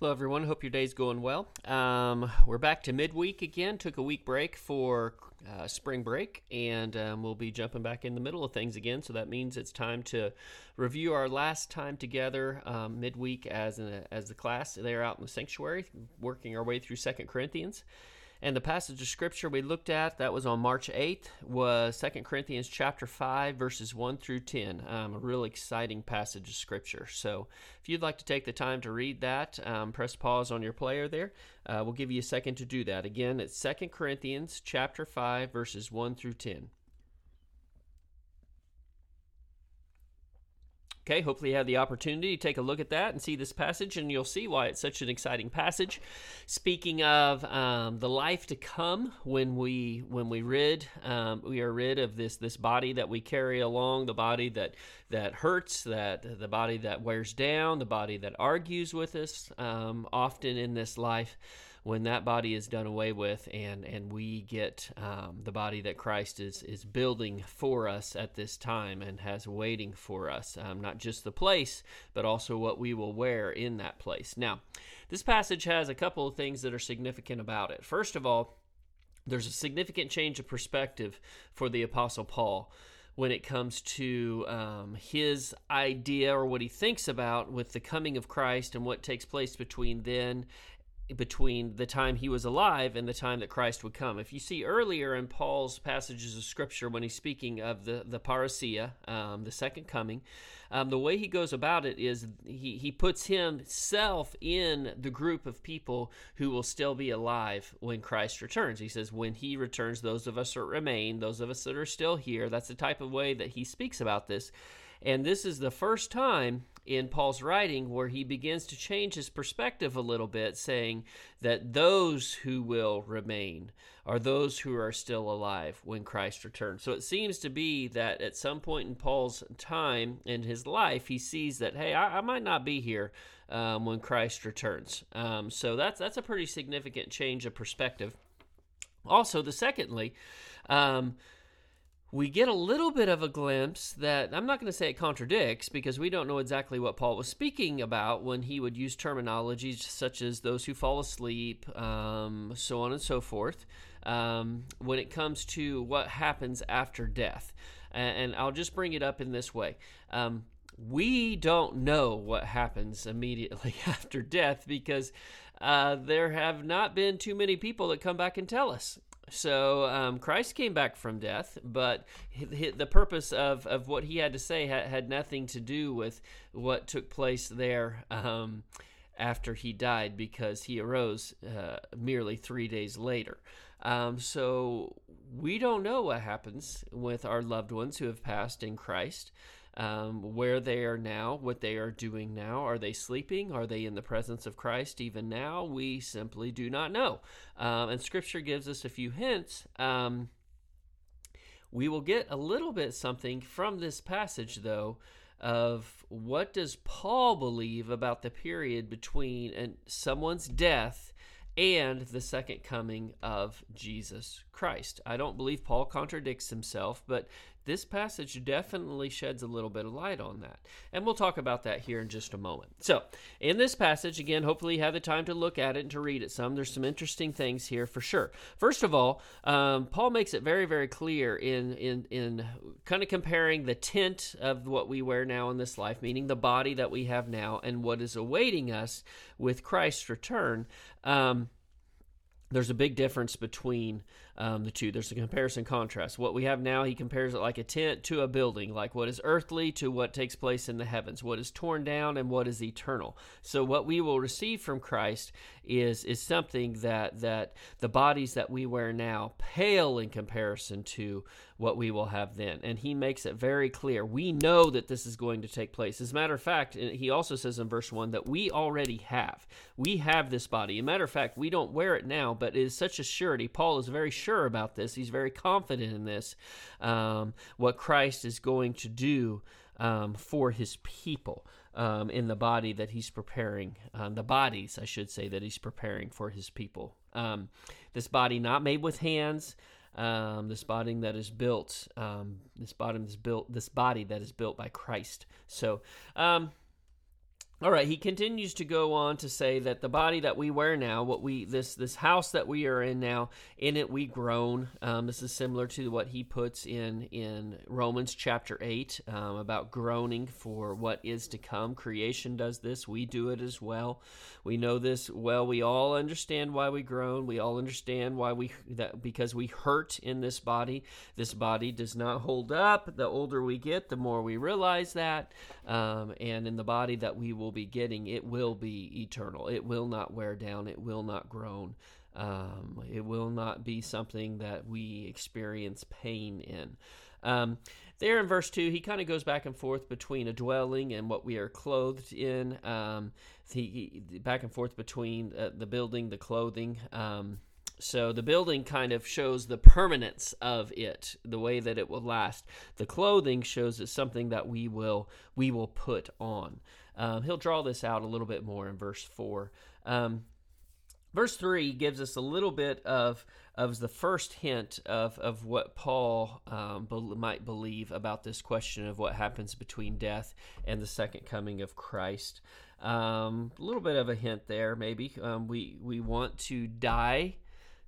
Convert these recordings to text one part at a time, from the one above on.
Hello, everyone. Hope your day's going well. Um, we're back to midweek again. Took a week break for uh, spring break, and um, we'll be jumping back in the middle of things again. So that means it's time to review our last time together um, midweek as an, as the class They're out in the sanctuary, working our way through Second Corinthians. And the passage of scripture we looked at that was on March 8th was 2 Corinthians chapter 5 verses 1 through 10. Um, a real exciting passage of scripture. So if you'd like to take the time to read that, um, press pause on your player there. Uh, we'll give you a second to do that. Again, it's 2 Corinthians chapter 5 verses 1 through 10. Okay, hopefully you have the opportunity to take a look at that and see this passage, and you'll see why it's such an exciting passage. Speaking of um, the life to come, when we when we rid um, we are rid of this this body that we carry along, the body that that hurts, that the body that wears down, the body that argues with us, um, often in this life when that body is done away with and and we get um, the body that Christ is is building for us at this time and has waiting for us um, not just the place but also what we will wear in that place. Now this passage has a couple of things that are significant about it. First of all there's a significant change of perspective for the apostle Paul when it comes to um, his idea or what he thinks about with the coming of Christ and what takes place between then between the time he was alive and the time that Christ would come. If you see earlier in Paul's passages of Scripture when he's speaking of the the parousia, um, the second coming, um, the way he goes about it is he he puts himself in the group of people who will still be alive when Christ returns. He says, "When he returns, those of us that remain, those of us that are still here." That's the type of way that he speaks about this. And this is the first time in Paul's writing where he begins to change his perspective a little bit, saying that those who will remain are those who are still alive when Christ returns. So it seems to be that at some point in Paul's time in his life, he sees that, hey, I, I might not be here um, when Christ returns. Um, so that's that's a pretty significant change of perspective. Also, the secondly, um, we get a little bit of a glimpse that I'm not going to say it contradicts because we don't know exactly what Paul was speaking about when he would use terminologies such as those who fall asleep, um, so on and so forth, um, when it comes to what happens after death. And, and I'll just bring it up in this way. Um, we don't know what happens immediately after death because uh, there have not been too many people that come back and tell us. So um, Christ came back from death, but the purpose of, of what he had to say had, had nothing to do with what took place there um, after he died, because he arose uh, merely three days later. Um, so we don't know what happens with our loved ones who have passed in Christ um, where they are now, what they are doing now. Are they sleeping? Are they in the presence of Christ even now? We simply do not know. Um, and Scripture gives us a few hints. Um, we will get a little bit something from this passage, though, of what does Paul believe about the period between someone's death and the second coming of Jesus Christ. I don't believe Paul contradicts himself, but this passage definitely sheds a little bit of light on that. And we'll talk about that here in just a moment. So, in this passage, again, hopefully you have the time to look at it and to read it some. There's some interesting things here for sure. First of all, um, Paul makes it very, very clear in, in, in kind of comparing the tent of what we wear now in this life, meaning the body that we have now, and what is awaiting us with Christ's return. Um, there's a big difference between um, the two. There's a comparison contrast. What we have now, he compares it like a tent to a building, like what is earthly to what takes place in the heavens, what is torn down and what is eternal. So what we will receive from Christ is is something that that the bodies that we wear now pale in comparison to what we will have then. And he makes it very clear. We know that this is going to take place. As a matter of fact, he also says in verse 1 that we already have. We have this body. As a matter of fact, we don't wear it now, but it is such a surety. Paul is very sure about this. He's very confident in this, um, what Christ is going to do um, for his people. Um, in the body that he's preparing, um, the bodies, I should say, that he's preparing for his people. Um, this body not made with hands, um, this body that is built, um, this body is built, this body that is built by Christ. So, um, All right, he continues to go on to say that the body that we wear now, what we this this house that we are in now, in it we groan. Um, this is similar to what he puts in in Romans chapter eight um, about groaning for what is to come. Creation does this; we do it as well. We know this well. We all understand why we groan. We all understand why we that because we hurt in this body. This body does not hold up. The older we get, the more we realize that, um, and in the body that we will will be getting, it will be eternal. It will not wear down. It will not groan. Um, it will not be something that we experience pain in. Um, there in verse 2, he kind of goes back and forth between a dwelling and what we are clothed in. Um, he, back and forth between uh, the building, the clothing. Um, so the building kind of shows the permanence of it, the way that it will last. The clothing shows it's something that we will we will put on. Um, he'll draw this out a little bit more in verse 4. Um, verse 3 gives us a little bit of, of the first hint of, of what Paul um, be, might believe about this question of what happens between death and the second coming of Christ. Um, a little bit of a hint there, maybe. Um, we, we want to die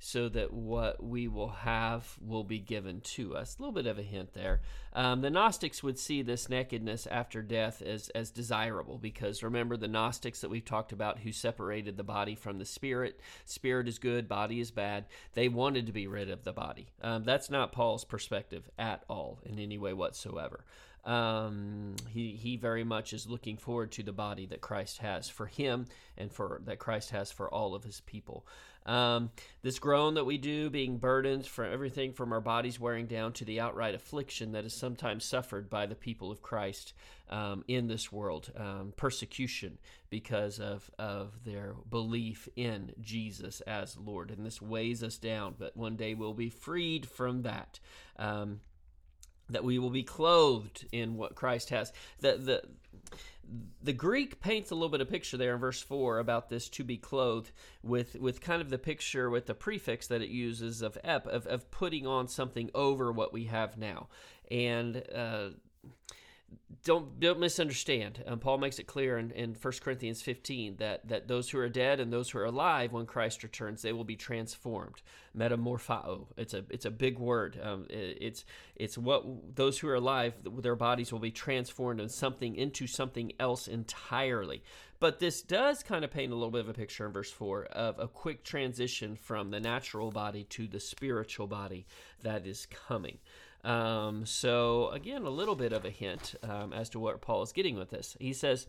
so that what we will have will be given to us. A little bit of a hint there. Um, the Gnostics would see this nakedness after death as, as desirable because remember the Gnostics that we've talked about who separated the body from the spirit. Spirit is good, body is bad. They wanted to be rid of the body. Um, that's not Paul's perspective at all in any way whatsoever. Um, he he very much is looking forward to the body that Christ has for him and for that Christ has for all of his people. Um, this groan that we do, being burdened for everything from our bodies wearing down to the outright affliction that is sometimes suffered by the people of Christ um, in this world, um, persecution because of, of their belief in Jesus as Lord. And this weighs us down, but one day we'll be freed from that. Um, that we will be clothed in what Christ has. The, the, the Greek paints a little bit of picture there in verse four about this to be clothed with with kind of the picture with the prefix that it uses of ep of, of putting on something over what we have now, and uh, don't don't misunderstand. Um, Paul makes it clear in, in 1 Corinthians 15 that that those who are dead and those who are alive when Christ returns, they will be transformed. Metamorphao. It's a it's a big word. Um, it, it's it's what those who are alive, their bodies will be transformed and something into something else entirely. But this does kind of paint a little bit of a picture in verse 4 of a quick transition from the natural body to the spiritual body that is coming. Um, so, again, a little bit of a hint um, as to what Paul is getting with this. He says,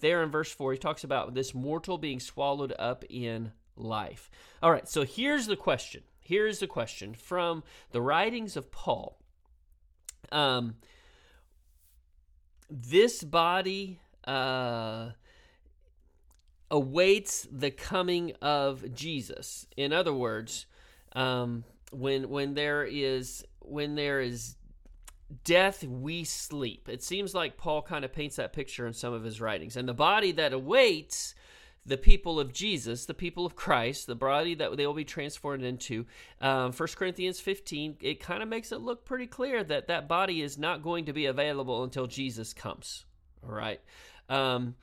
there in verse 4, he talks about this mortal being swallowed up in life. All right, so here's the question. Here's the question from the writings of Paul. Um, this body uh, awaits the coming of Jesus. In other words, um, when when there is when there is death we sleep. It seems like paul kind of paints that picture in some of his writings. And the body that awaits the people of jesus the people of christ the body that they will be transformed into um, 1 corinthians 15 it kind of makes it look pretty clear that that body is not going to be available until jesus comes. All right? Um,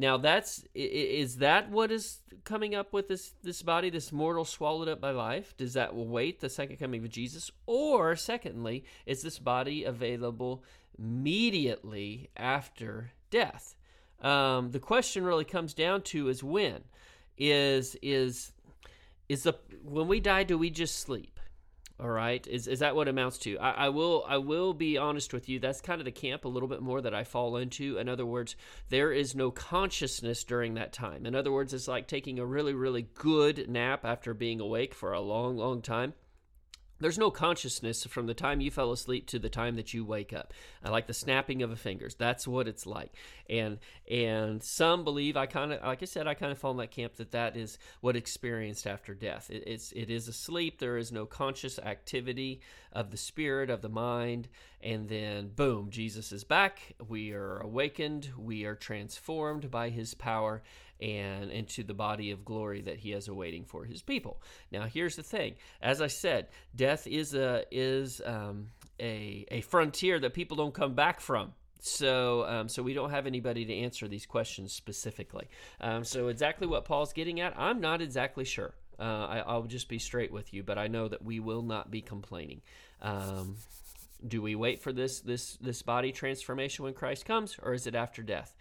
now that's is that what is coming up with this this body, this mortal swallowed up by life? Does that wait the second coming of Jesus, or secondly, is this body available immediately after death? Um, the question really comes down to is when is is is the when we die do we just sleep all right, is is that what amounts to? I, I, will I will be honest with you. That's kind of the camp a little bit more that I fall into. In other words, there is no consciousness during that time. In other words, it's like taking a really really good nap after being awake for a long long time there's no consciousness from the time you fell asleep to the time that you wake up. I like the snapping of the fingers. That's what it's like. And and some believe I kind of like I said I kind of fall in that camp that that is what experienced after death. It, it's it is a sleep. There is no conscious activity of the spirit of the mind. And then boom, Jesus is back. We are awakened. We are transformed by His power and into the body of glory that he has awaiting for his people. Now, here's the thing: as I said, death is a is um, a a frontier that people don't come back from. So, um, so we don't have anybody to answer these questions specifically. Um, so, exactly what Paul's getting at, I'm not exactly sure. Uh, I, will just be straight with you, but I know that we will not be complaining. Um, do we wait for this this this body transformation when Christ comes, or is it after death?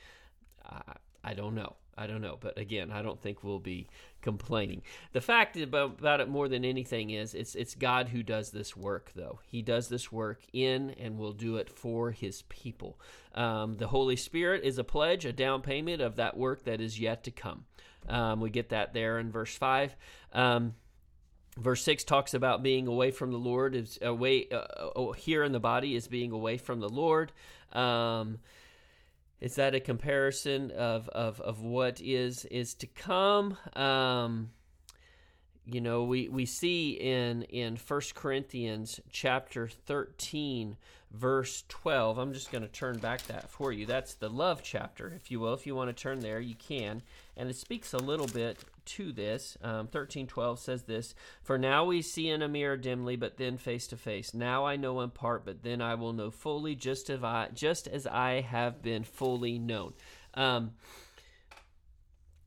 I, I don't know. I don't know, but again, I don't think we'll be complaining. The fact about, about it more than anything is it's it's God who does this work, though. He does this work in and will do it for His people. Um, the Holy Spirit is a pledge, a down payment of that work that is yet to come. Um, we get that there in verse five. Um, verse 6 talks about being away from the lord is away uh, uh, here in the body is being away from the lord um, is that a comparison of, of, of what is is to come? Um, you know, we, we see in in First Corinthians chapter 13, verse 12. I'm just going to turn back that for you. That's the love chapter, if you will. If you want to turn there, you can. And it speaks a little bit to this. Um, 1312 says this For now we see in a mirror dimly, but then face to face. Now I know in part, but then I will know fully, just as I, just as I have been fully known. Um,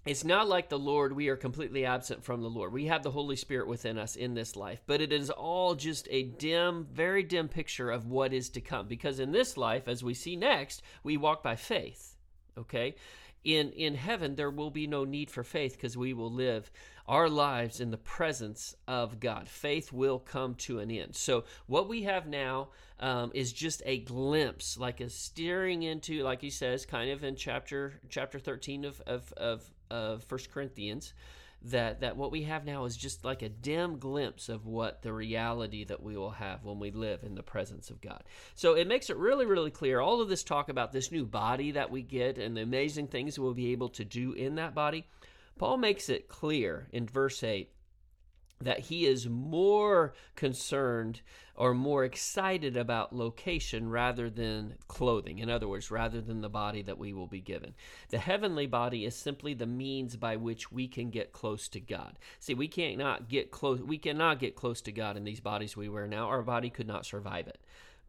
it's not like the Lord, we are completely absent from the Lord. We have the Holy Spirit within us in this life, but it is all just a dim, very dim picture of what is to come. Because in this life, as we see next, we walk by faith. Okay? In, in heaven, there will be no need for faith because we will live our lives in the presence of God. Faith will come to an end. So, what we have now um, is just a glimpse, like a steering into, like he says, kind of in chapter chapter 13 of, of, of of First Corinthians that that what we have now is just like a dim glimpse of what the reality that we will have when we live in the presence of God. So it makes it really really clear all of this talk about this new body that we get and the amazing things we'll be able to do in that body. Paul makes it clear in verse 8 that he is more concerned or more excited about location rather than clothing. In other words, rather than the body that we will be given. The heavenly body is simply the means by which we can get close to God. See, we can't not get close we cannot get close to God in these bodies we wear now. Our body could not survive it.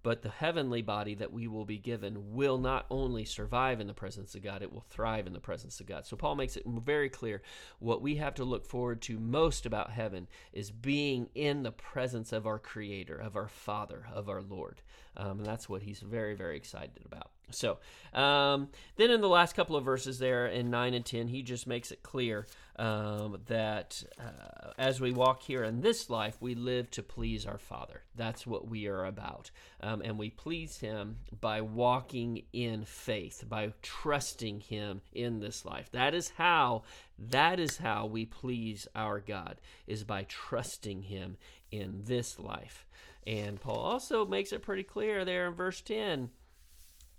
But the heavenly body that we will be given will not only survive in the presence of God, it will thrive in the presence of God. So Paul makes it very clear what we have to look forward to most about heaven is being in the presence of our Creator, of our Father, of our Lord. Um, and that's what he's very, very excited about. So um, then in the last couple of verses there in 9 and 10, he just makes it clear um, that uh, as we walk here in this life, we live to please our Father. That's what we are about. Um, and we please Him by walking in faith, by trusting Him in this life. That is how. That is how we please our God, is by trusting Him in this life. And Paul also makes it pretty clear there in verse 10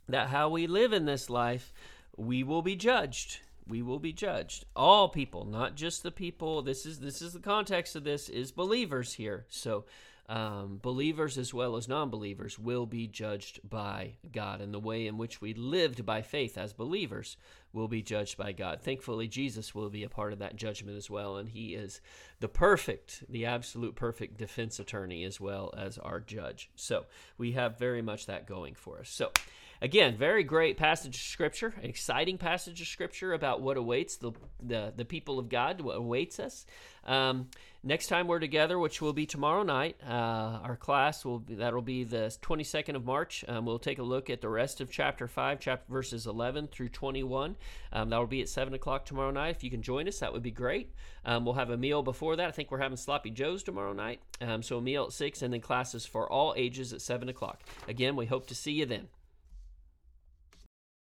that how we live in this life, we will be judged. We will be judged. All people, not just the people. This is this is the context of this is believers here. So um, believers as well as non believers will be judged by God. And the way in which we lived by faith as believers will be judged by God. Thankfully, Jesus will be a part of that judgment as well. And he is the perfect, the absolute perfect defense attorney as well as our judge. So we have very much that going for us. So, again, very great passage of scripture, exciting passage of scripture about what awaits the the, the people of God, what awaits us. Um, next time we're together, which will be tomorrow night, uh, our class will be, that'll be the 22nd of March. Um, we'll take a look at the rest of chapter five, chapter verses 11 through 21. Um, that'll be at seven o'clock tomorrow night. If you can join us, that would be great. Um, we'll have a meal before that. I think we're having sloppy joes tomorrow night. Um, so a meal at six, and then classes for all ages at seven o'clock. Again, we hope to see you then.